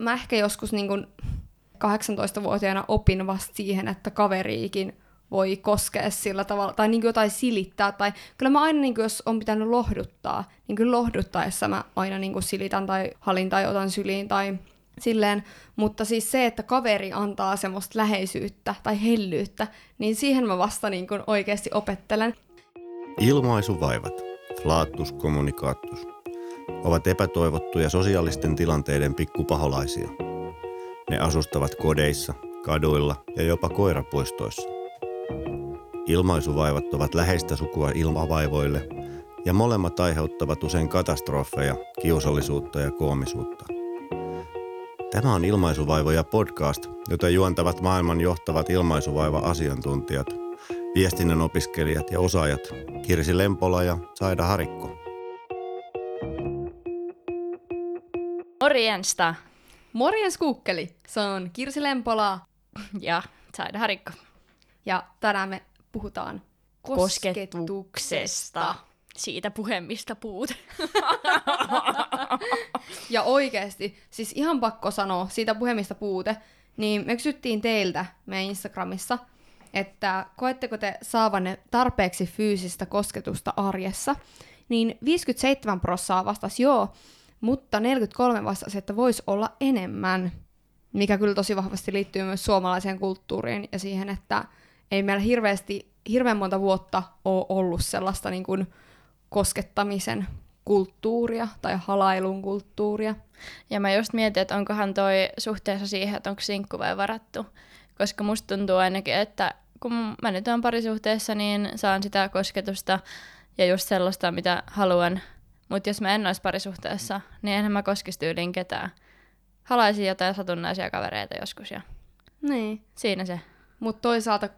mä ehkä joskus niin kuin 18-vuotiaana opin vasta siihen, että kaveriikin voi koskea sillä tavalla, tai niin jotain silittää, tai kyllä mä aina, niin kuin, jos on pitänyt lohduttaa, niin kyllä lohduttaessa mä aina niin silitän tai halin tai otan syliin tai silleen, mutta siis se, että kaveri antaa semmoista läheisyyttä tai hellyyttä, niin siihen mä vasta niin kuin oikeasti opettelen. Ilmaisuvaivat, flaattus kommunikaattus, ovat epätoivottuja sosiaalisten tilanteiden pikkupaholaisia. Ne asustavat kodeissa, kaduilla ja jopa koirapuistoissa. Ilmaisuvaivat ovat läheistä sukua ilmavaivoille ja molemmat aiheuttavat usein katastrofeja, kiusallisuutta ja koomisuutta. Tämä on Ilmaisuvaivoja podcast, jota juontavat maailman johtavat ilmaisuvaiva-asiantuntijat, viestinnän opiskelijat ja osaajat Kirsi Lempola ja Saida Harikko. Morjensta Morjens kuukkeli, se on Kirsi Lempola ja Saida Harikko. ja tänään me puhutaan kosketuksesta. Siitä puhemista puut. Ja oikeasti, siis ihan pakko sanoa, siitä puhemista puute, niin me kysyttiin teiltä meidän Instagramissa, että koetteko te saavanne tarpeeksi fyysistä kosketusta arjessa, niin 57 prossaa vastasi joo, mutta 43 vastasi, että voisi olla enemmän, mikä kyllä tosi vahvasti liittyy myös suomalaiseen kulttuuriin ja siihen, että ei meillä hirveästi, hirveän monta vuotta ole ollut sellaista niin kuin koskettamisen kulttuuria tai halailun kulttuuria. Ja mä just mietin, että onkohan toi suhteessa siihen, että onko sinkku vai varattu. Koska musta tuntuu ainakin, että kun mä nyt oon parisuhteessa, niin saan sitä kosketusta ja just sellaista, mitä haluan. Mutta jos mä en olisi parisuhteessa, niin enhän mä koskisi tyyliin ketään. Halaisin jotain satunnaisia kavereita joskus ja Niin. siinä se. Mutta toisaalta,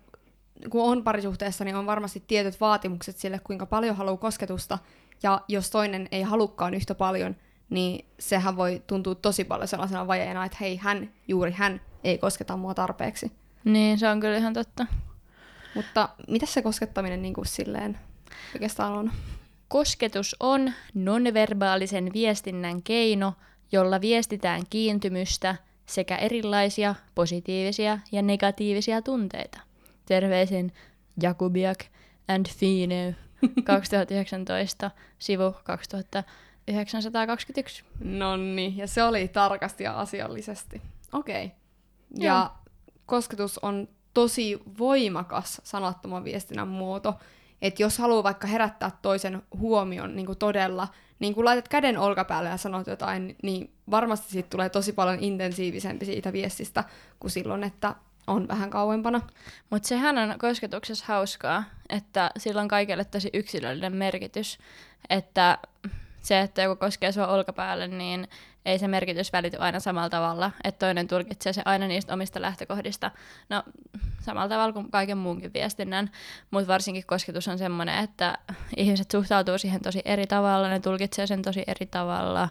kun on parisuhteessa, niin on varmasti tietyt vaatimukset sille, kuinka paljon haluaa kosketusta. Ja jos toinen ei halukkaan yhtä paljon, niin sehän voi tuntua tosi paljon sellaisena vajeena, että hei, hän, juuri hän, ei kosketa mua tarpeeksi. Niin, se on kyllä ihan totta. Mutta mitä se koskettaminen niin kuin silleen oikeastaan on? Kosketus on nonverbaalisen viestinnän keino, jolla viestitään kiintymystä sekä erilaisia positiivisia ja negatiivisia tunteita. Terveisin Jakubiak and Fine 2019, sivu 2921. Nonni, ja se oli tarkasti ja asiallisesti. Okei. Okay. Ja kosketus on tosi voimakas sanattoman viestinnän muoto. Että jos haluaa vaikka herättää toisen huomion niin kuin todella, niin kun laitat käden olkapäälle ja sanot jotain, niin varmasti siitä tulee tosi paljon intensiivisempi siitä viestistä kuin silloin, että on vähän kauempana. Mutta sehän on kosketuksessa hauskaa, että sillä on kaikille tosi yksilöllinen merkitys. Että se, että joku koskee sua olkapäälle, niin ei se merkitys välity aina samalla tavalla. Että toinen tulkitsee se aina niistä omista lähtökohdista. No, samalla tavalla kuin kaiken muunkin viestinnän. Mutta varsinkin kosketus on semmoinen, että ihmiset suhtautuu siihen tosi eri tavalla, ne tulkitsee sen tosi eri tavalla.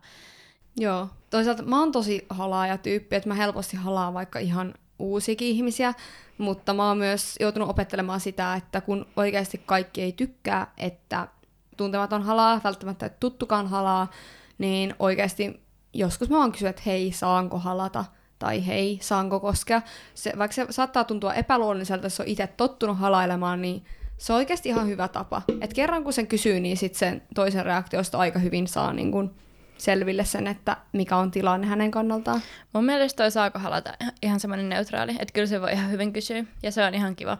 Joo. Toisaalta mä oon tosi halaaja tyyppi, että mä helposti halaan vaikka ihan uusiakin ihmisiä, mutta mä oon myös joutunut opettelemaan sitä, että kun oikeasti kaikki ei tykkää, että tuntematon halaa, välttämättä tuttukaan halaa, niin oikeasti joskus mä vaan kysyn, että hei, saanko halata? Tai hei, saanko koskea? Se, vaikka se saattaa tuntua epäluonnolliselta, jos on itse tottunut halailemaan, niin se on oikeasti ihan hyvä tapa. Et kerran kun sen kysyy, niin sitten sen toisen reaktiosta aika hyvin saa niin kun selville sen, että mikä on tilanne hänen kannaltaan. Mun mielestä toi saako halata ihan semmoinen neutraali, että kyllä se voi ihan hyvin kysyä, ja se on ihan kiva.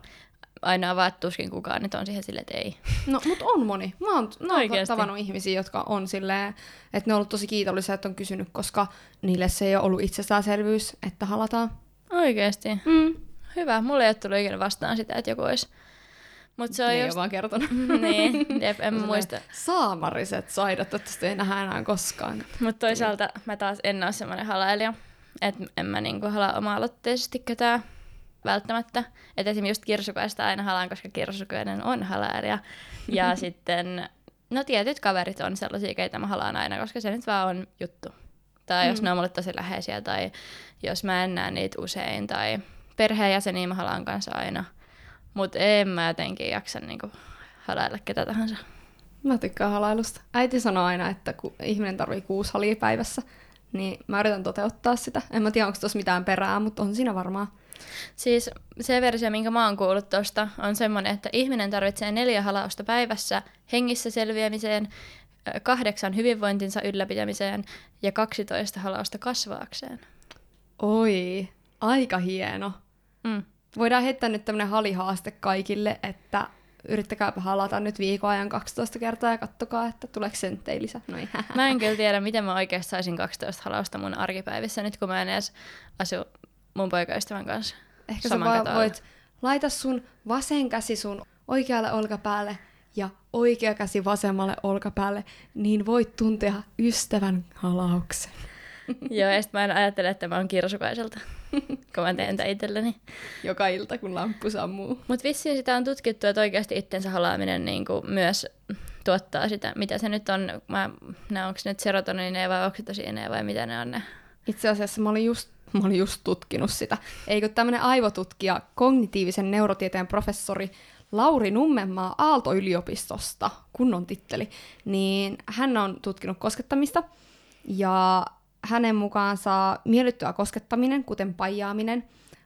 Ainoa vaan, että tuskin kukaan nyt on siihen silleen, että ei. No, mutta on moni. Mä oon, mä oon tavannut ihmisiä, jotka on silleen, että ne on ollut tosi kiitollisia, että on kysynyt, koska niille se ei ole ollut itsestäänselvyys, että halataan. Oikeesti. Mm. Hyvä, mulle ei ole tullut ikinä vastaan sitä, että joku olisi. Mutta se on Ne ei just... ole vaan kertonut. niin, jep, en Silleen, muista. Saamariset saidat, toivottavasti ei nähdä enää koskaan. Mutta toisaalta mä taas en ole semmoinen halailija, että en mä niinku halaa oma-aloitteisesti ketään välttämättä. Että esimerkiksi just kirsukaista aina halaan, koska kirsukainen on halailija. Ja sitten, no tietyt kaverit on sellaisia, keitä mä halaan aina, koska se nyt vaan on juttu. Tai jos Mm. ne on mulle tosi läheisiä, tai jos mä en näe niitä usein, tai perheenjäseniä mä halaan kanssa aina. Mutta en mä jotenkin jaksa niinku halailla ketä tahansa. Mä tykkään halailusta. Äiti sanoo aina, että kun ihminen tarvii kuusi halia päivässä, niin mä yritän toteuttaa sitä. En mä tiedä, onko tuossa mitään perää, mutta on siinä varmaan. Siis se versio, minkä mä oon kuullut tuosta, on semmoinen, että ihminen tarvitsee neljä halausta päivässä hengissä selviämiseen, kahdeksan hyvinvointinsa ylläpitämiseen ja 12 halausta kasvaakseen. Oi, aika hieno. Mm. Voidaan heittää nyt tämmönen halihaaste kaikille, että yrittäkääpä halata nyt viikon ajan 12 kertaa ja kattokaa, että tuleeko senttei lisää. No. Mä en kyllä tiedä, miten mä oikeasti saisin 12 halausta mun arkipäivissä nyt, kun mä en edes asu mun poikaystävän kanssa. Ehkä sä vaan voit laita sun vasen käsi sun oikealle olkapäälle ja oikea käsi vasemmalle olkapäälle, niin voit tuntea ystävän halauksen. Joo, ja sit mä en ajattele, että mä oon kirsukaiselta, kun mä teen tätä itselleni. Joka ilta, kun lamppu sammuu. Mutta vissiin sitä on tutkittu, että oikeasti itsensä halaaminen niin kuin myös tuottaa sitä, mitä se nyt on. Mä näen, onko ne nyt serotoniineja vai oksitosiineja vai mitä ne on ne. Itse asiassa mä olin just, mä olin just tutkinut sitä. Eikö tämmöinen aivotutkija, kognitiivisen neurotieteen professori Lauri Nummenmaa Aalto-yliopistosta, kunnon titteli, niin hän on tutkinut koskettamista ja hänen mukaansa miellyttävä koskettaminen, kuten paijaaminen,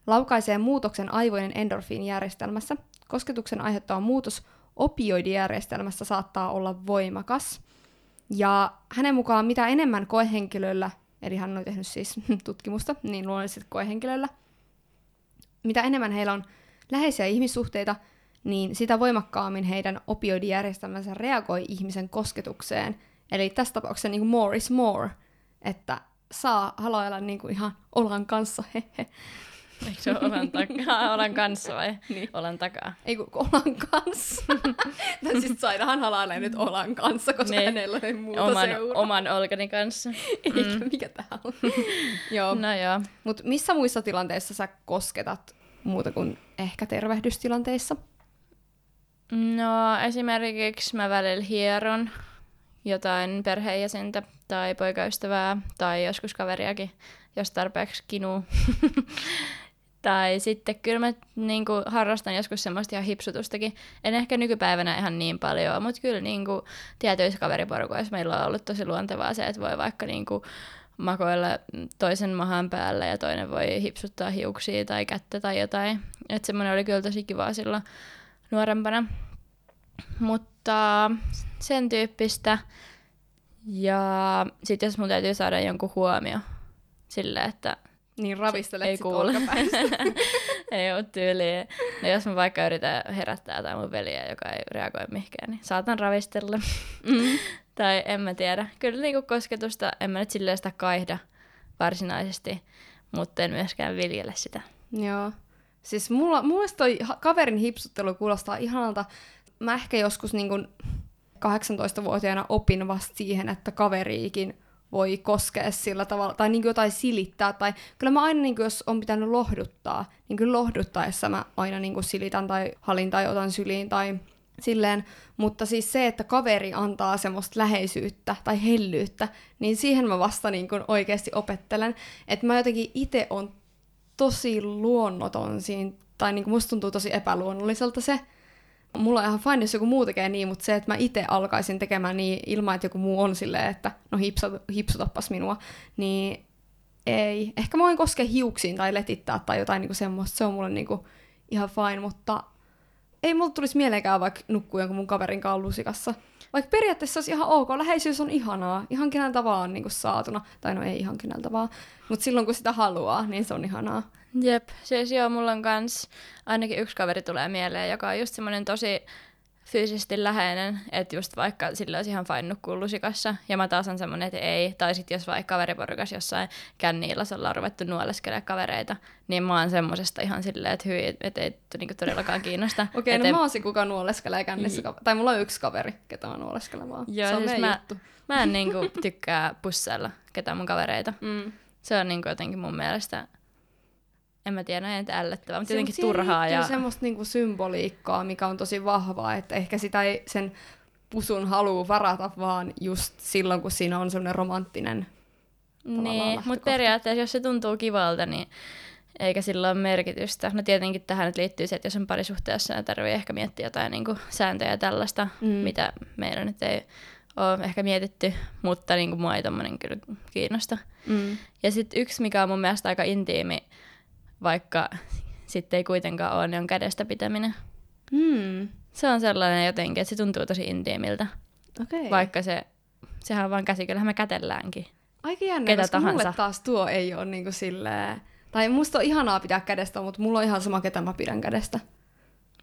laukaisee muutoksen aivojen endorfiinijärjestelmässä. Kosketuksen aiheuttama muutos opioidijärjestelmässä saattaa olla voimakas. Ja hänen mukaan mitä enemmän koehenkilöillä, eli hän on tehnyt siis tutkimusta niin luonnollisesti koehenkilöillä, mitä enemmän heillä on läheisiä ihmissuhteita, niin sitä voimakkaammin heidän opioidijärjestelmänsä reagoi ihmisen kosketukseen. Eli tässä tapauksessa niin kuin more is more, että saa haloilla niin kuin ihan olan kanssa. Eikö se olan, takaa, olan kanssa vai Niin. olan takaa? Ei kun olan kanssa. tai siis sairahan halailee nyt olan kanssa, koska Niin. hänellä ei muuta Oman, seuraa. oman olkani kanssa. Eikä, mikä tää on. Joo. No joo. Mutta missä muissa tilanteissa sä kosketat muuta kuin ehkä tervehdystilanteissa? No esimerkiksi mä välillä hieron jotain perheenjäsentä tai poikaystävää tai joskus kaveriakin, jos tarpeeksi kinuu. Tai sitten kyllä mä niinku, harrastan joskus semmoista ihan hipsutustakin. En ehkä nykypäivänä ihan niin paljon, mutta kyllä niinku, tietyissä kaveriporukoissa meillä on ollut tosi luontevaa se, että voi vaikka niinku, makoilla toisen mahan päällä ja toinen voi hipsuttaa hiuksia tai kättä tai jotain. Että semmoinen oli kyllä tosi kiva silloin nuorempana. Mutta sen tyyppistä. Ja sitten jos mun täytyy saada jonkun huomio sille, että Niin ravistelet ei kuulu. ei ole tyyliä. No jos mä vaikka yritän herättää tai mun veliä, joka ei reagoi mihinkään, niin saatan ravistella. Mm. tai en mä tiedä. Kyllä niinku kosketusta, en mä nyt silleen sitä kaihda varsinaisesti, mutta en myöskään viljele sitä. Joo. Siis mulla, mulla toi kaverin hipsuttelu kuulostaa ihanalta. Mä ehkä joskus niin kun 18-vuotiaana opin vasta siihen, että kaveriikin voi koskea sillä tavalla, tai niin jotain silittää, tai kyllä mä aina, niin jos on pitänyt lohduttaa, niin kyllä lohduttaessa mä aina niin silitän tai halin tai otan syliin tai silleen, mutta siis se, että kaveri antaa semmoista läheisyyttä tai hellyyttä, niin siihen mä vasta niin kuin oikeasti opettelen, että mä jotenkin itse on tosi luonnoton siinä, tai niin kuin musta tuntuu tosi epäluonnolliselta se. Mulla on ihan fine, jos joku muu tekee niin, mutta se, että mä itse alkaisin tekemään niin ilman, että joku muu on silleen, että no hipsut, hipsutappas minua, niin ei. Ehkä mä voin koskea hiuksiin tai letittää tai jotain niin kuin semmoista, se on mulle niin kuin ihan fine, mutta ei mulla tulisi mieleenkään vaikka nukkua jonkun mun kaverin kanssa lusikassa. Vaikka periaatteessa olisi ihan ok, läheisyys on ihanaa, ihan keneltä vaan niin saatuna. Tai no ei ihan keneltä vaan, mutta silloin kun sitä haluaa, niin se on ihanaa. Jep, siis joo, mulla on kans ainakin yksi kaveri tulee mieleen, joka on just semmoinen tosi fyysisesti läheinen, että just vaikka sillä olisi ihan fine nukkua lusikassa, ja mä taas on semmoinen, että ei, tai sitten jos vaikka kaveriporukas jossain känniilasella on ruvettu nuoleskelemaan kavereita, niin mä oon semmosesta ihan silleen, että hyi, että ei niinku todellakaan kiinnosta. Okei, Et no en- mä oon se, kuka nuoleskelee kännissä. Ka- tai mulla on yksi kaveri, ketä mä nuoleskelen vaan. Joo, se on siis mä- juttu. Mä en niinku tykkää pusseilla ketään mun kavereita. Mm. Se on niinku jotenkin mun mielestä, en mä tiedä, nyt ällöttävää, mutta Se- jotenkin turhaa. Ja... semmoista niinku symboliikkaa, mikä on tosi vahvaa, että ehkä sitä ei sen pusun haluu varata vaan just silloin, kun siinä on semmoinen romanttinen. Niin, mutta periaatteessa jos se tuntuu kivalta, niin eikä sillä ole merkitystä. No tietenkin tähän nyt liittyy se, että jos on parisuhteessa, niin tarvii ehkä miettiä jotain niin kuin sääntöjä ja tällaista, Mm. mm. mitä meillä nyt ei ole ehkä mietitty, mutta niin kuin mua ei tommonen kyllä kiinnosta. Mm. Ja sitten yksi, mikä on mun mielestä aika intiimi, vaikka sitten ei kuitenkaan ole, niin on kädestä pitäminen. Mm. Se on sellainen jotenkin, että se tuntuu tosi intiimiltä, Okei. vaikka se, sehän on vaan käsi, kyllähän me kätelläänkin. Aika jännä, ketä koska mulle tahansa. taas tuo ei ole niinku silleen... Tai musta on ihanaa pitää kädestä, mutta mulla on ihan sama, ketä mä pidän kädestä.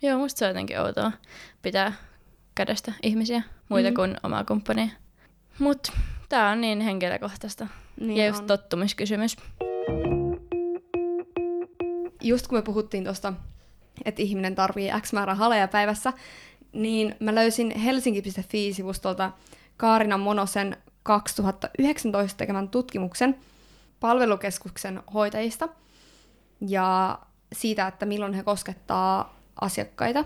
Joo, musta se on jotenkin outoa pitää kädestä ihmisiä, muita mm. kuin omaa kumppania. Mut tää on niin henkilökohtaista. Niin ja just on. tottumiskysymys. Just kun me puhuttiin tuosta, että ihminen tarvii X määrä haleja päivässä, niin mä löysin helsinki.fi-sivustolta Kaarina Monosen 2019 tekemän tutkimuksen palvelukeskuksen hoitajista ja siitä, että milloin he koskettaa asiakkaita,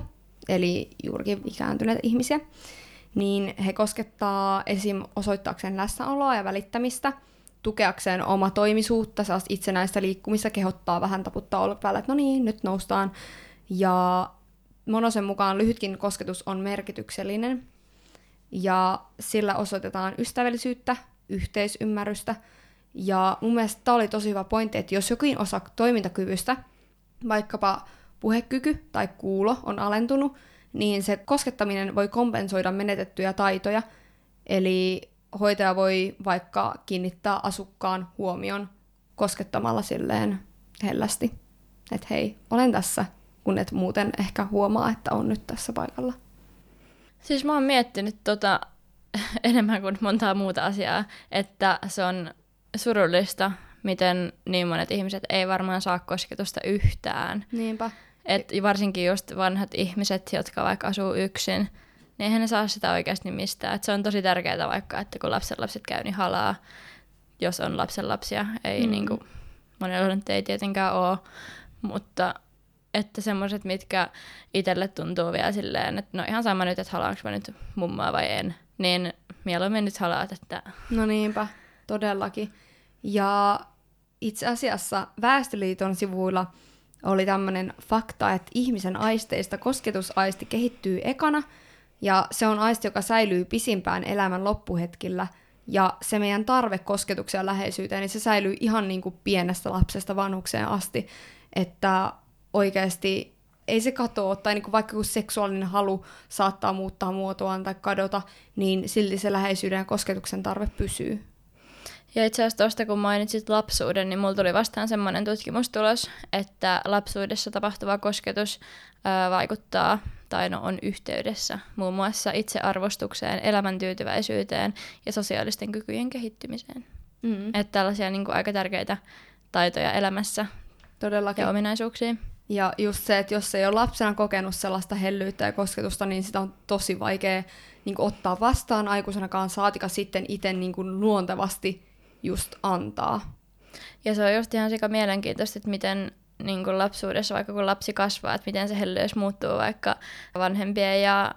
eli juurikin ikääntyneitä ihmisiä, niin he koskettaa esim. osoittaakseen läsnäoloa ja välittämistä, tukeakseen oma toimisuutta, sellaista itsenäistä liikkumista, kehottaa vähän taputtaa olkapäällä, että no niin, nyt noustaan. Ja Monosen mukaan lyhytkin kosketus on merkityksellinen, ja sillä osoitetaan ystävällisyyttä, yhteisymmärrystä, ja mun mielestä tämä oli tosi hyvä pointti, että jos jokin osa toimintakyvystä, vaikkapa puhekyky tai kuulo on alentunut, niin se koskettaminen voi kompensoida menetettyjä taitoja. Eli hoitaja voi vaikka kiinnittää asukkaan huomion koskettamalla silleen hellästi, että hei, olen tässä, kun et muuten ehkä huomaa, että on nyt tässä paikalla. Siis mä oon miettinyt tota enemmän kuin montaa muuta asiaa, että se on surullista, miten niin monet ihmiset ei varmaan saa kosketusta yhtään. Niinpä. Et varsinkin just vanhat ihmiset, jotka vaikka asuu yksin, niin eihän ne saa sitä oikeasti mistään. Et se on tosi tärkeää vaikka, että kun lapsenlapset käy, niin halaa, jos on lapsenlapsia. Ei Mm. mm. niinku, monella nyt ei tietenkään ole, mutta että semmoiset, mitkä itselle tuntuu vielä silleen, että no ihan sama nyt, että halaanko mä nyt mummaa vai en, niin mieluummin nyt halaat, että No niinpä, todellakin. Ja itse asiassa Väestöliiton sivuilla oli tämmöinen fakta, että ihmisen aisteista kosketusaisti kehittyy ekana, ja se on aisti, joka säilyy pisimpään elämän loppuhetkillä, ja se meidän tarve kosketuksia ja läheisyyteen, niin se säilyy ihan niin kuin pienestä lapsesta vanhukseen asti, että oikeasti ei se katoa, tai niin kuin vaikka kun seksuaalinen halu saattaa muuttaa muotoaan tai kadota, niin silti se läheisyyden ja kosketuksen tarve pysyy. Ja itse asiassa tuosta kun mainitsit lapsuuden, niin mulla tuli vastaan semmoinen tutkimustulos, että lapsuudessa tapahtuva kosketus vaikuttaa tai no on yhteydessä muun muassa itsearvostukseen, elämäntyytyväisyyteen ja sosiaalisten kykyjen kehittymiseen. Mm. Että tällaisia niin kuin, aika tärkeitä taitoja elämässä Todellakin. ja ominaisuuksia. Ja just se, että jos ei ole lapsena kokenut sellaista hellyyttä ja kosketusta, niin sitä on tosi vaikea niin kuin, ottaa vastaan aikuisenakaan, saatika sitten itse niin kuin, luontevasti just antaa. Ja se on just ihan sika mielenkiintoista, että miten niin kuin lapsuudessa, vaikka kun lapsi kasvaa, että miten se hellyys muuttuu vaikka vanhempien ja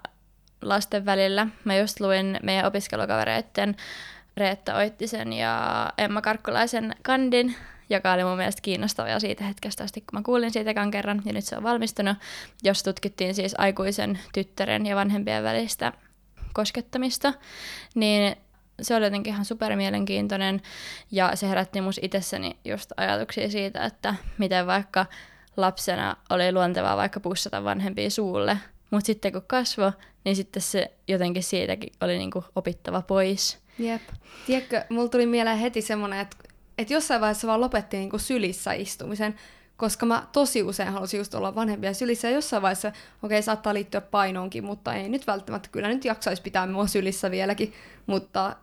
lasten välillä. Mä just luin meidän opiskelukavereiden Reetta Oittisen ja Emma Karkkulaisen kandin, joka oli mun mielestä kiinnostava jo siitä hetkestä asti, kun mä kuulin siitä kerran, ja nyt se on valmistunut, jos tutkittiin siis aikuisen tyttären ja vanhempien välistä koskettamista, niin se oli jotenkin ihan super mielenkiintoinen ja se herätti mus itsessäni just ajatuksia siitä, että miten vaikka lapsena oli luontevaa vaikka pussata vanhempia suulle, mutta sitten kun kasvo, niin sitten se jotenkin siitäkin oli niinku opittava pois. Jep. Tiedätkö, mulla tuli mieleen heti semmoinen, että, että jossain vaiheessa vaan lopetti niin kuin sylissä istumisen, koska mä tosi usein halusin just olla vanhempia sylissä, ja jossain vaiheessa, okei, okay, saattaa liittyä painoonkin, mutta ei nyt välttämättä, kyllä nyt jaksaisi pitää mua sylissä vieläkin, mutta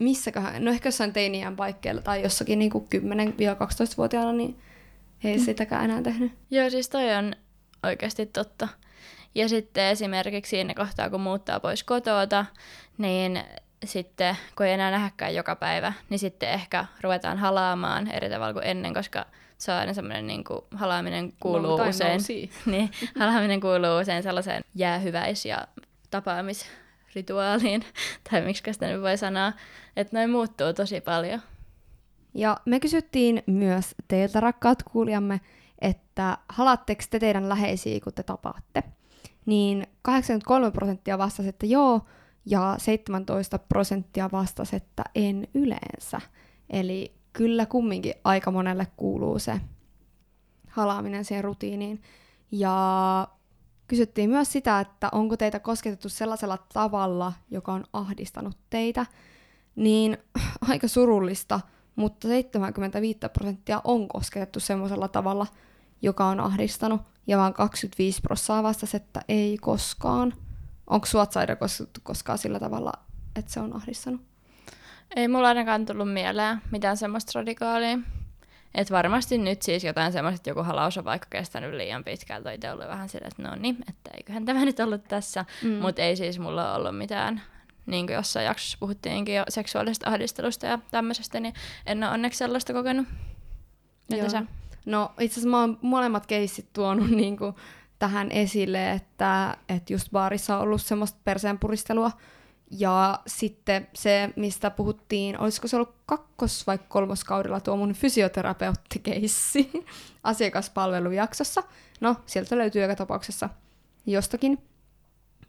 missäköhän, no ehkä jossain teiniän paikkeilla tai jossakin niin kuin 10-12-vuotiaana, niin ei sitäkään enää tehnyt. Joo, siis toi on oikeasti totta. Ja sitten esimerkiksi siinä kohtaa, kun muuttaa pois kotoota, niin sitten kun ei enää nähdäkään joka päivä, niin sitten ehkä ruvetaan halaamaan eri tavalla kuin ennen, koska se on aina semmoinen niin kuin, halaaminen kuuluu Long time no usein. niin, halaaminen kuuluu usein sellaiseen jäähyväis- ja tapaamisrituaaliin, tai miksi sitä nyt voi sanoa, että noin muuttuu tosi paljon. Ja me kysyttiin myös teiltä, rakkaat kuulijamme, että halaatteko te teidän läheisiä, kun te tapaatte? Niin 83 prosenttia vastasi, että joo, ja 17 prosenttia vastasi, että en yleensä. Eli kyllä kumminkin aika monelle kuuluu se halaaminen siihen rutiiniin. Ja kysyttiin myös sitä, että onko teitä kosketettu sellaisella tavalla, joka on ahdistanut teitä, niin aika surullista, mutta 75 prosenttia on kosketettu semmoisella tavalla, joka on ahdistanut, ja vaan 25 prosenttia vastasi, että ei koskaan. Onko Suotsaida kosketettu koskaan sillä tavalla, että se on ahdistanut? Ei mulla ainakaan tullut mieleen mitään semmoista radikaalia. Et varmasti nyt siis jotain semmoista, että joku halaus on vaikka kestänyt liian pitkään, tai itse ollut vähän sillä, että no niin, että eiköhän tämä nyt ollut tässä. Mm. Mutta ei siis mulla ollut mitään, niin kuin jossain jaksossa puhuttiinkin jo seksuaalisesta ahdistelusta ja tämmöisestä, niin en ole onneksi sellaista kokenut. Entä sä? No itse asiassa mä oon molemmat keissit tuonut niin kuin tähän esille, että, että just baarissa on ollut semmoista perseen puristelua, ja sitten se, mistä puhuttiin, olisiko se ollut kakkos- vai kolmoskaudella tuo mun fysioterapeutikeissi asiakaspalvelujaksossa. No, sieltä löytyy joka tapauksessa jostakin.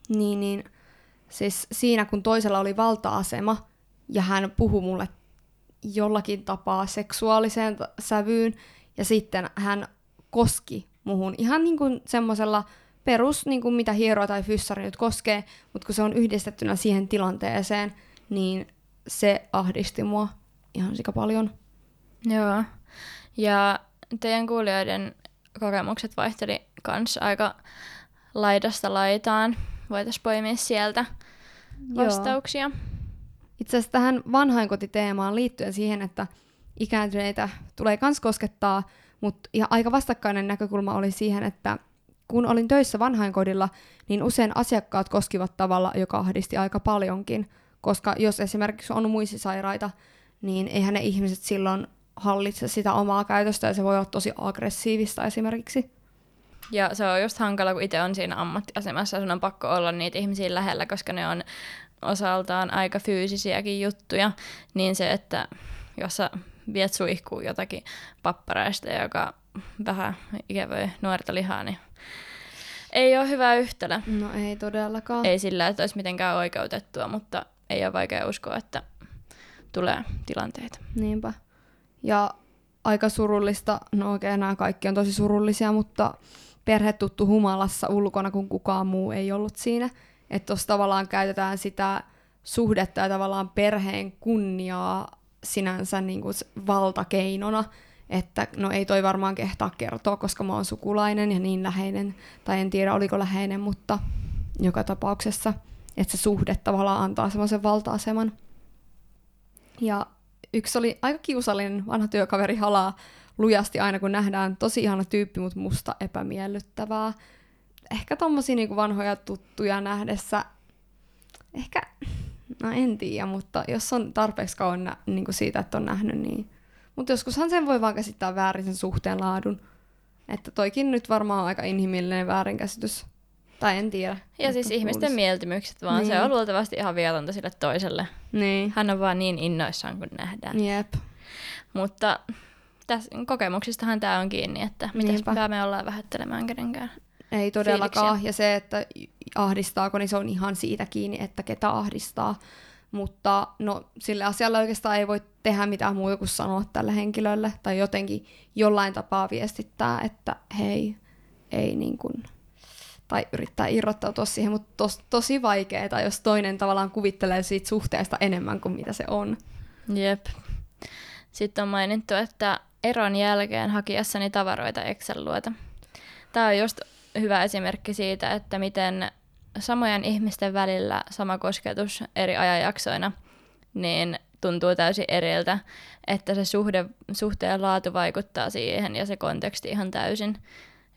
Niin, niin siis siinä, kun toisella oli valta-asema ja hän puhui mulle jollakin tapaa seksuaaliseen sävyyn ja sitten hän koski muhun ihan niin kuin semmoisella perus, niin kuin mitä hieroa tai fyssari nyt koskee, mutta kun se on yhdistettynä siihen tilanteeseen, niin se ahdisti mua ihan sika paljon. Joo. Ja teidän kuulijoiden kokemukset vaihteli kans aika laidasta laitaan. Voitaisiin poimia sieltä vastauksia. Joo. Itse asiassa tähän vanhainkotiteemaan liittyen siihen, että ikääntyneitä tulee kans koskettaa, mutta ja aika vastakkainen näkökulma oli siihen, että kun olin töissä vanhainkodilla, niin usein asiakkaat koskivat tavalla, joka ahdisti aika paljonkin, koska jos esimerkiksi on muistisairaita, niin eihän ne ihmiset silloin hallitse sitä omaa käytöstä ja se voi olla tosi aggressiivista esimerkiksi. Ja se on just hankala, kun itse on siinä ammattiasemassa, sun on pakko olla niitä ihmisiä lähellä, koska ne on osaltaan aika fyysisiäkin juttuja, niin se, että jos sä viet suihkuu jotakin papparaista, joka vähän ikävöi nuorta lihaa, niin ei ole hyvä yhtälö. No ei todellakaan. Ei sillä, että olisi mitenkään oikeutettua, mutta ei ole vaikea uskoa, että tulee tilanteita. Niinpä. Ja aika surullista, no oikein nämä kaikki on tosi surullisia, mutta perhe tuttu humalassa ulkona, kun kukaan muu ei ollut siinä. Että tuossa tavallaan käytetään sitä suhdetta ja tavallaan perheen kunniaa sinänsä niin kuin valtakeinona, että no ei toi varmaan kehtaa kertoa, koska mä oon sukulainen ja niin läheinen, tai en tiedä oliko läheinen, mutta joka tapauksessa, että se suhde tavallaan antaa semmoisen valta-aseman. Ja yksi oli aika kiusallinen vanha työkaveri halaa lujasti aina, kun nähdään tosi ihana tyyppi, mutta musta epämiellyttävää. Ehkä tommosia niin vanhoja tuttuja nähdessä, ehkä, no en tiedä, mutta jos on tarpeeksi kauan nä- niin siitä, että on nähnyt, niin mutta joskushan sen voi vaan käsittää väärin sen suhteen laadun. Että toikin nyt varmaan on aika inhimillinen väärinkäsitys. Tai en tiedä. Ja siis ihmisten kuulis. mieltymykset vaan. Niin. Se on luultavasti ihan viatonta sille toiselle. Niin. Hän on vaan niin innoissaan, kun nähdään. Jep. Mutta tässä kokemuksistahan tämä on kiinni, että mitä me ollaan vähättelemään kenenkään. Ei todellakaan. Fiiliksiä. Ja se, että ahdistaako, niin se on ihan siitä kiinni, että ketä ahdistaa. Mutta no, sille asialle oikeastaan ei voi tehdä mitään muuta kuin sanoa tälle henkilölle tai jotenkin jollain tapaa viestittää, että hei, ei niin kuin, tai yrittää irrottautua siihen, mutta tos, tosi vaikeaa, jos toinen tavallaan kuvittelee siitä suhteesta enemmän kuin mitä se on. Jep. Sitten on mainittu, että eron jälkeen hakiessani tavaroita Excel-luota. Tämä on just hyvä esimerkki siitä, että miten samojen ihmisten välillä sama kosketus eri ajanjaksoina, niin tuntuu täysin eriltä, että se suhde, suhteen laatu vaikuttaa siihen ja se konteksti ihan täysin.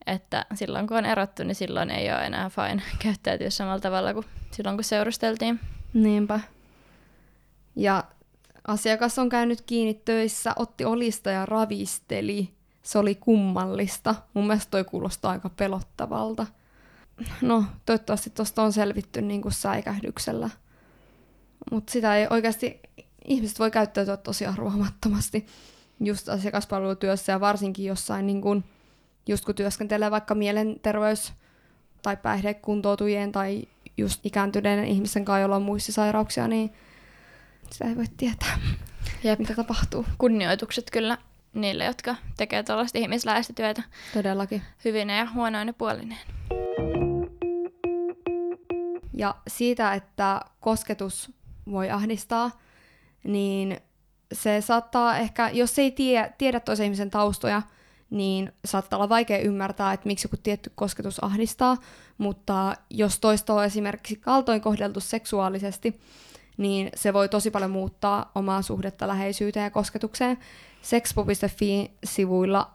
Että silloin kun on erottu, niin silloin ei ole enää fine käyttäytyä samalla tavalla kuin silloin kun seurusteltiin. Niinpä. Ja asiakas on käynyt kiinni töissä, otti olista ja ravisteli. Se oli kummallista. Mun mielestä toi kuulostaa aika pelottavalta no toivottavasti tuosta on selvitty niin kuin säikähdyksellä. Mutta sitä ei oikeasti, ihmiset voi käyttäytyä tosi arvaamattomasti just asiakaspalvelutyössä ja varsinkin jossain, niin kuin, just kun työskentelee vaikka mielenterveys- tai päihdekuntoutujien tai just ikääntyneiden ihmisten kanssa, joilla on muistisairauksia, niin sitä ei voi tietää, Jep. mitä tapahtuu. Kunnioitukset kyllä niille, jotka tekee tuollaista ihmisläheistä työtä Todellakin. hyvinä ja huonoina puolineen. Ja siitä, että kosketus voi ahdistaa, niin se saattaa ehkä, jos ei tie, tiedä toisen ihmisen taustoja, niin saattaa olla vaikea ymmärtää, että miksi joku tietty kosketus ahdistaa, mutta jos toista on esimerkiksi kaltoin kohdeltu seksuaalisesti, niin se voi tosi paljon muuttaa omaa suhdetta läheisyyteen ja kosketukseen. Sexpo.fi-sivuilla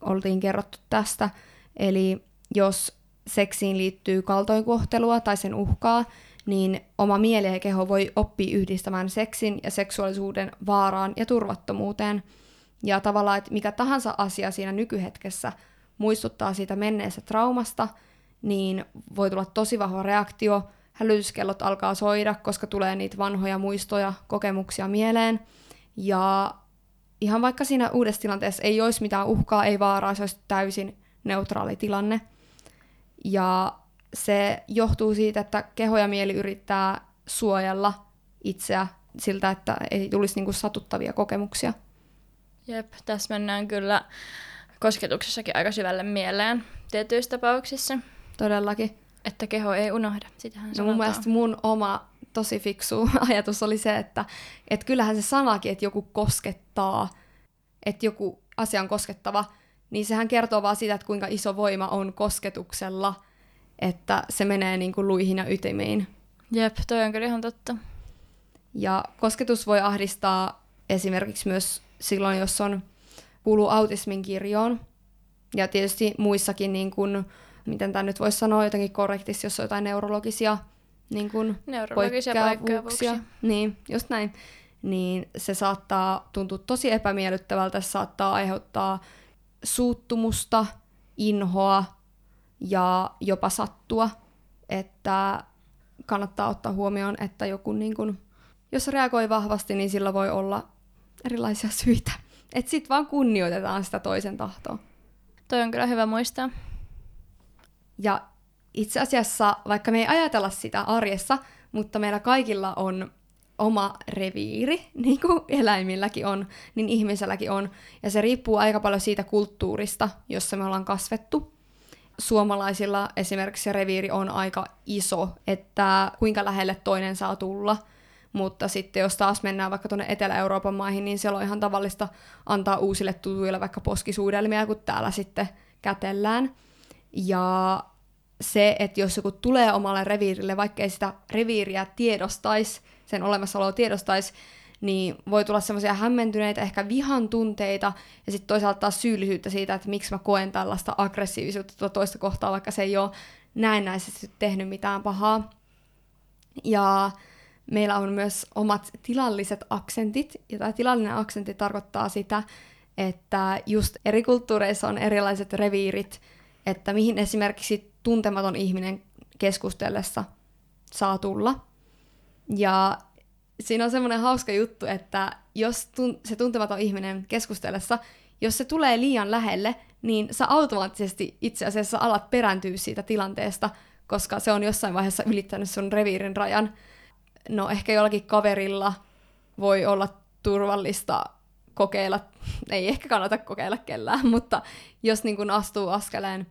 oltiin kerrottu tästä, eli jos seksiin liittyy kaltoinkohtelua tai sen uhkaa, niin oma mieli ja keho voi oppia yhdistämään seksin ja seksuaalisuuden vaaraan ja turvattomuuteen. Ja tavallaan, että mikä tahansa asia siinä nykyhetkessä muistuttaa siitä menneestä traumasta, niin voi tulla tosi vahva reaktio, hälytyskellot alkaa soida, koska tulee niitä vanhoja muistoja, kokemuksia mieleen. Ja ihan vaikka siinä uudessa tilanteessa ei olisi mitään uhkaa, ei vaaraa, se olisi täysin neutraali tilanne. Ja se johtuu siitä, että keho ja mieli yrittää suojella itseä siltä, että ei tulisi niinku satuttavia kokemuksia. Jep, tässä mennään kyllä kosketuksessakin aika syvälle mieleen tietyissä tapauksissa, Todellakin. että keho ei unohda. Sitähän No mun mielestä mun oma tosi fiksu ajatus oli se, että et kyllähän se sanakin, että joku koskettaa, että joku asia on koskettava, niin sehän kertoo vaan siitä, että kuinka iso voima on kosketuksella, että se menee niin kuin luihin ja ytimiin. Jep, toi on kyllä ihan totta. Ja kosketus voi ahdistaa esimerkiksi myös silloin, jos on kuuluu autismin kirjoon. Ja tietysti muissakin, niin kuin, miten tämä nyt voisi sanoa jotenkin korrektisti, jos on jotain neurologisia niin kuin Neurologisia poikkeavuuksia. Niin, just näin. Niin se saattaa tuntua tosi epämiellyttävältä, se saattaa aiheuttaa suuttumusta, inhoa ja jopa sattua, että kannattaa ottaa huomioon, että joku niin kun, jos reagoi vahvasti, niin sillä voi olla erilaisia syitä. Että sit vaan kunnioitetaan sitä toisen tahtoa. Toi on kyllä hyvä muistaa. Ja itse asiassa, vaikka me ei ajatella sitä arjessa, mutta meillä kaikilla on oma reviiri, niin kuin eläimilläkin on, niin ihmiselläkin on. Ja se riippuu aika paljon siitä kulttuurista, jossa me ollaan kasvettu. Suomalaisilla esimerkiksi se reviiri on aika iso, että kuinka lähelle toinen saa tulla. Mutta sitten jos taas mennään vaikka tuonne Etelä-Euroopan maihin, niin siellä on ihan tavallista antaa uusille tutuille vaikka poskisuudelmia, kun täällä sitten kätellään. Ja se, että jos joku tulee omalle reviirille, vaikka ei sitä reviiriä tiedostaisi, sen olemassaoloa tiedostaisi, niin voi tulla semmoisia hämmentyneitä, ehkä vihan tunteita, ja sitten toisaalta taas syyllisyyttä siitä, että miksi mä koen tällaista aggressiivisuutta tuota toista kohtaa, vaikka se ei ole näennäisesti tehnyt mitään pahaa. Ja meillä on myös omat tilalliset aksentit, ja tämä tilallinen aksentti tarkoittaa sitä, että just eri kulttuureissa on erilaiset reviirit, että mihin esimerkiksi tuntematon ihminen keskustellessa saa tulla. Ja siinä on semmoinen hauska juttu, että jos tun- se tuntematon ihminen keskustellessa, jos se tulee liian lähelle, niin sä automaattisesti itse asiassa alat perääntyä siitä tilanteesta, koska se on jossain vaiheessa ylittänyt sun reviirin rajan. No ehkä jollakin kaverilla voi olla turvallista kokeilla, ei ehkä kannata kokeilla kellään, mutta jos niin kun astuu askeleen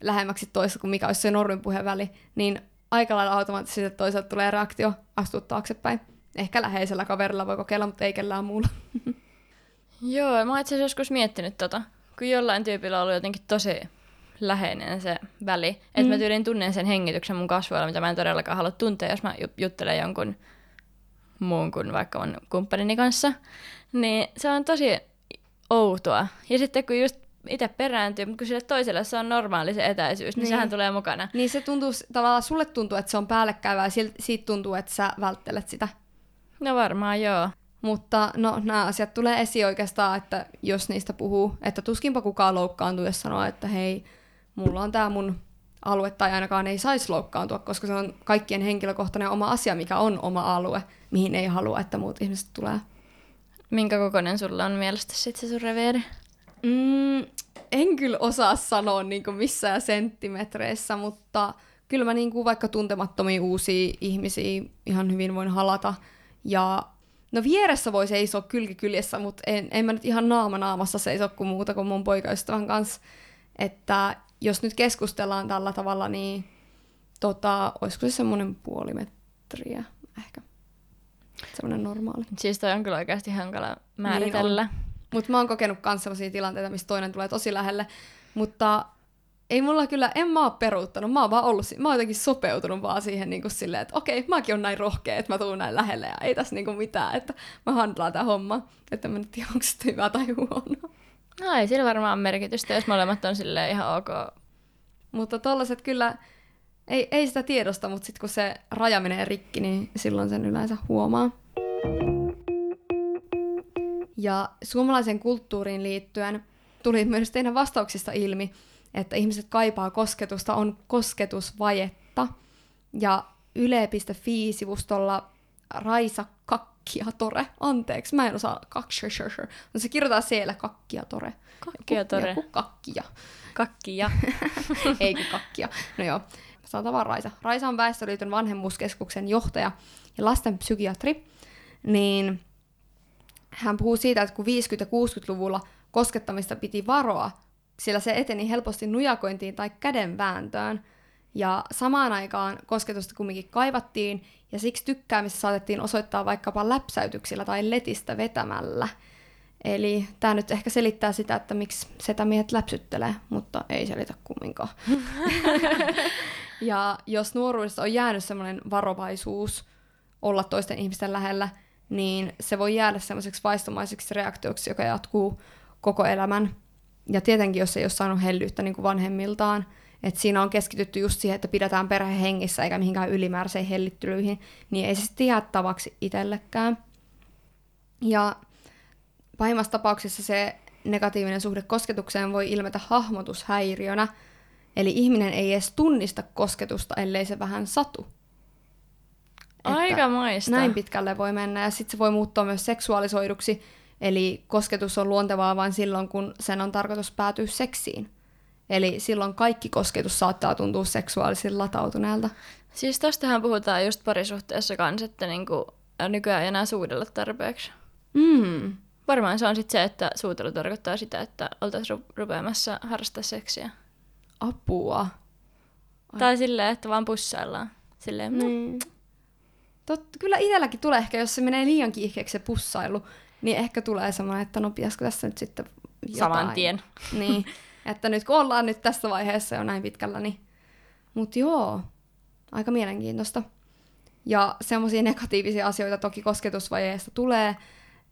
lähemmäksi toista kuin mikä olisi se normin puheväli, niin aika lailla automaattisesti että toisaalta tulee reaktio astua taaksepäin. Ehkä läheisellä kaverilla voi kokeilla, mutta ei kellään muulla. Joo, mä oon itse asiassa joskus miettinyt tota, kun jollain tyypillä on ollut jotenkin tosi läheinen se väli, että Mm. mä tyylin tunnen sen hengityksen mun kasvoilla, mitä mä en todellakaan halua tuntea, jos mä ju- juttelen jonkun muun kuin vaikka mun kumppanini kanssa, niin se on tosi outoa. Ja sitten kun just itse perääntyy, mutta kun sille toiselle se on normaali se etäisyys, niin, Niin. sehän tulee mukana. Niin se tuntuu, tavallaan sulle tuntuu, että se on päällekkäyvää ja siitä tuntuu, että sä välttelet sitä. No varmaan joo. Mutta no, nämä asiat tulee esiin oikeastaan, että jos niistä puhuu, että tuskinpa kukaan loukkaantuu, jos sanoo, että hei, mulla on tämä mun alue, tai ainakaan ei saisi loukkaantua, koska se on kaikkien henkilökohtainen oma asia, mikä on oma alue, mihin ei halua, että muut ihmiset tulee. Minkä kokoinen sulla on mielestä sitten se sun reviiri? Mm, en kyllä osaa sanoa niin missään senttimetreissä, mutta kyllä mä niinku vaikka tuntemattomia uusia ihmisiä ihan hyvin voin halata. Ja no vieressä voi seisoa kylki kyljessä, mutta en, en mä nyt ihan naama naamassa seiso kuin muuta kuin mun poikaystävän kanssa. Että jos nyt keskustellaan tällä tavalla, niin tota, olisiko se semmoinen puoli metriä ehkä. Semmoinen normaali. Siis toi on kyllä oikeasti hankala määritellä. Niin mutta mä oon kokenut myös sellaisia tilanteita, missä toinen tulee tosi lähelle. Mutta ei mulla kyllä, en mä oo peruuttanut, mä oon vaan ollut, mä oon jotenkin sopeutunut vaan siihen niin kuin silleen, että okei, mäkin on näin rohkea, että mä tuun näin lähelle ja ei tässä niin kuin mitään, että mä handlaan tää homma, että mä nyt tiedä, onko se hyvä tai huono. No ei sillä varmaan merkitystä, jos molemmat on silleen ihan ok. Mutta tollaset kyllä, ei, ei sitä tiedosta, mutta sitten kun se raja menee rikki, niin silloin sen yleensä huomaa. Ja suomalaisen kulttuuriin liittyen tuli myös teidän vastauksista ilmi, että ihmiset kaipaa kosketusta, on kosketusvajetta. Ja yle.fi-sivustolla Raisa Kakkiatore, anteeksi, mä en osaa kakshashashar, no se kirjoittaa siellä Kakkiatore. Kakkiatore. Kakkia. Kakkia. Ei kun kakkia. No joo, sanotaan vaan Raisa. Raisa on Väestöliiton vanhemmuuskeskuksen johtaja ja lasten psykiatri. Niin hän puhuu siitä, että kun 50- ja 60-luvulla koskettamista piti varoa, sillä se eteni helposti nujakointiin tai kädenvääntöön, ja samaan aikaan kosketusta kumminkin kaivattiin, ja siksi tykkäämistä saatettiin osoittaa vaikkapa läpsäytyksillä tai letistä vetämällä. Eli tämä nyt ehkä selittää sitä, että miksi setämiehet läpsyttelee, mutta ei selitä kumminkaan. ja jos nuoruudessa on jäänyt semmoinen varovaisuus olla toisten ihmisten lähellä, niin se voi jäädä semmoiseksi vaistomaiseksi reaktioksi, joka jatkuu koko elämän. Ja tietenkin, jos ei ole saanut hellyyttä niin kuin vanhemmiltaan, että siinä on keskitytty just siihen, että pidetään perhe hengissä eikä mihinkään ylimääräisiin hellittelyihin, niin ei se sitten jää tavaksi itsellekään. Ja pahimmassa tapauksessa se negatiivinen suhde kosketukseen voi ilmetä hahmotushäiriönä, eli ihminen ei edes tunnista kosketusta, ellei se vähän satu. Aika maista. Näin pitkälle voi mennä, ja sitten se voi muuttua myös seksuaalisoiduksi, eli kosketus on luontevaa vain silloin, kun sen on tarkoitus päätyä seksiin. Eli silloin kaikki kosketus saattaa tuntua seksuaalisesti latautuneelta. Siis tostahan puhutaan just parisuhteessa kanssa, että niinku, nykyään ei enää suudella tarpeeksi. Mm. Varmaan se on sitten se, että suutelu tarkoittaa sitä, että oltaisiin ru- rupeamassa harrastaa seksiä. Apua. Ai. Tai silleen, että vaan pussaillaan. Silleen, no. Tot, kyllä itselläkin tulee ehkä, jos se menee liian kiihkeäksi se pussailu, niin ehkä tulee semmoinen, että no pitäisikö tässä nyt sitten jotain. Saman tien. Niin, että nyt kun ollaan nyt tässä vaiheessa jo näin pitkällä, niin... Mut joo, aika mielenkiintoista. Ja semmoisia negatiivisia asioita toki kosketusvajeesta tulee,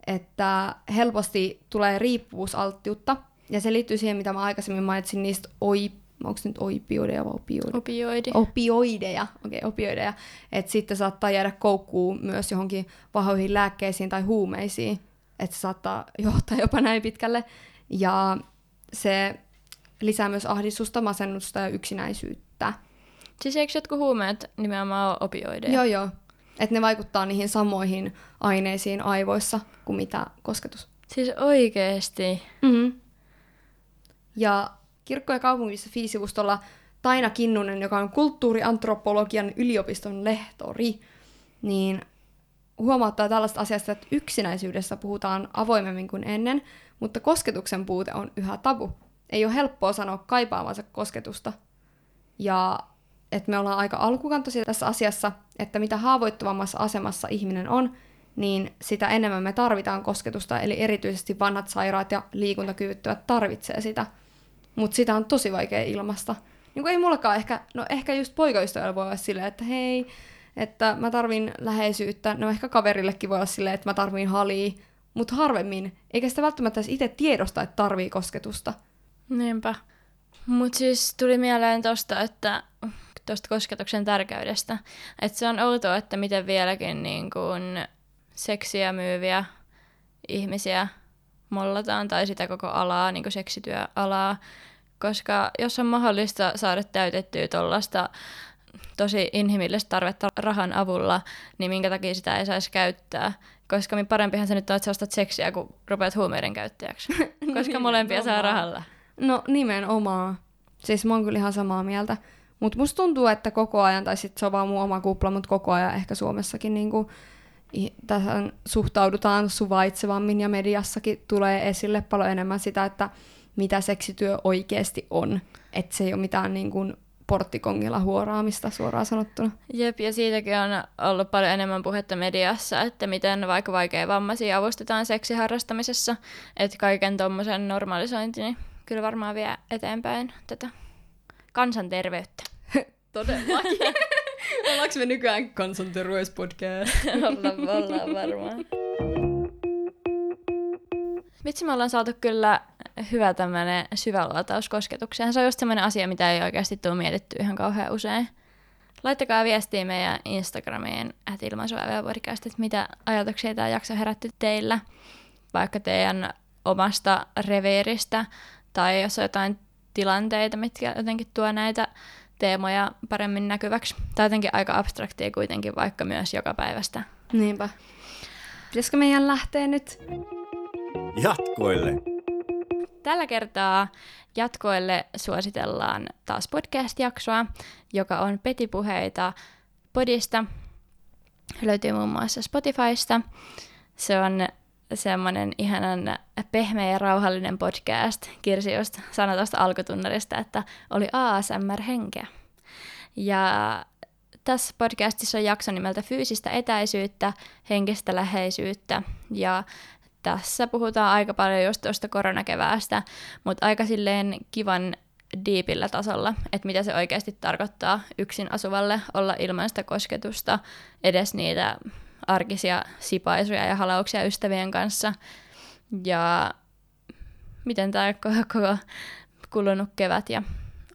että helposti tulee riippuvuusalttiutta, ja se liittyy siihen, mitä mä aikaisemmin mainitsin niistä oi, onko nyt opioideja vai opioideja? Opioidi. Opioideja, okei, okay, opioideja. Että sitten saattaa jäädä koukkuun myös johonkin vahvoihin lääkkeisiin tai huumeisiin, että se saattaa johtaa jopa näin pitkälle. Ja se lisää myös ahdistusta, masennusta ja yksinäisyyttä. Siis eikö jotkut huumeet nimenomaan ole opioideja? Joo, joo. Että ne vaikuttaa niihin samoihin aineisiin aivoissa kuin mitä kosketus. Siis oikeesti. Mm-hmm. Ja kirkko- ja kaupungissa sivustolla Taina Kinnunen, joka on kulttuuriantropologian yliopiston lehtori, niin huomauttaa tällaista asiasta, että yksinäisyydessä puhutaan avoimemmin kuin ennen, mutta kosketuksen puute on yhä tabu. Ei ole helppoa sanoa kaipaavansa kosketusta. Ja että me ollaan aika alkukantoisia tässä asiassa, että mitä haavoittuvammassa asemassa ihminen on, niin sitä enemmän me tarvitaan kosketusta, eli erityisesti vanhat sairaat ja liikuntakyvyttömät tarvitsee sitä. Mutta sitä on tosi vaikea ilmasta. Niin kuin ei mullakaan ehkä, no ehkä just poikaystävällä voi olla silleen, että hei, että mä tarvin läheisyyttä, no ehkä kaverillekin voi olla silleen, että mä tarvin halia, mutta harvemmin, eikä sitä välttämättä itse tiedosta, että tarvii kosketusta. Niinpä. Mutta siis tuli mieleen tosta, että tuosta kosketuksen tärkeydestä. Että se on outoa, että miten vieläkin niin kun seksiä myyviä ihmisiä mollataan tai sitä koko alaa, niin kuin seksityöalaa, koska jos on mahdollista saada täytettyä tuollaista tosi inhimillistä tarvetta rahan avulla, niin minkä takia sitä ei saisi käyttää. Koska parempihan se nyt on, että sä ostat seksiä, kun rupeat huumeiden käyttäjäksi. Koska molempia saa rahalla. No nimenomaan. Siis mä oon kyllä ihan samaa mieltä. Mutta musta tuntuu, että koko ajan, tai sitten se on vaan mun oma kupla, mutta koko ajan ehkä Suomessakin niinku, tähän suhtaudutaan suvaitsevammin ja mediassakin tulee esille paljon enemmän sitä, että mitä seksityö oikeasti on. Että se ei ole mitään niin kuin porttikongilla huoraamista suoraan sanottuna. Jep, ja siitäkin on ollut paljon enemmän puhetta mediassa, että miten vaikka vaikea vammaisia avustetaan seksiharrastamisessa, että kaiken tuommoisen normalisointi niin kyllä varmaan vie eteenpäin tätä kansanterveyttä. Todellakin. Ollaanko me nykyään kansanterveyspodcast? ollaan, ollaan varmaan. Vitsi, me ollaan saatu kyllä hyvä tämmöinen syväluotaus kosketukseen. Se on just semmoinen asia, mitä ei oikeasti tule mietitty ihan kauhean usein. Laittakaa viestiä meidän Instagramiin, että podcast, että mitä ajatuksia tämä jakso herätti teillä, vaikka teidän omasta reveeristä, tai jos on jotain tilanteita, mitkä jotenkin tuo näitä teemoja paremmin näkyväksi. Tai jotenkin aika abstraktia kuitenkin, vaikka myös joka päivästä. Niinpä. Pitäisikö meidän lähteä nyt? Jatkoille! Tällä kertaa jatkoille suositellaan taas podcast-jaksoa, joka on Petipuheita podista. Löytyy muun muassa Spotifysta. Se on semmoinen ihanan pehmeä ja rauhallinen podcast. Kirsi just sanoi tuosta alkutunnarista, että oli ASMR-henkeä. Ja tässä podcastissa on jakso nimeltä fyysistä etäisyyttä, henkistä läheisyyttä ja tässä puhutaan aika paljon just tuosta koronakeväästä, mutta aika silleen kivan diipillä tasolla, että mitä se oikeasti tarkoittaa yksin asuvalle olla ilman sitä kosketusta, edes niitä arkisia sipaisuja ja halauksia ystävien kanssa. Ja miten tämä koko kulunut kevät ja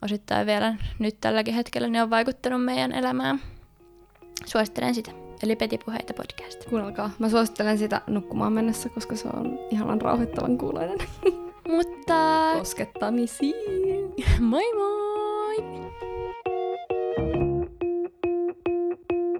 osittain vielä nyt tälläkin hetkellä ne on vaikuttanut meidän elämään. Suosittelen sitä. Eli Petipuheita podcast. Kuunnelkaa. Mä suosittelen sitä nukkumaan mennessä, koska se on ihanan rauhoittavan kuuloinen. Mutta... Koskettamisiin. Moi moi!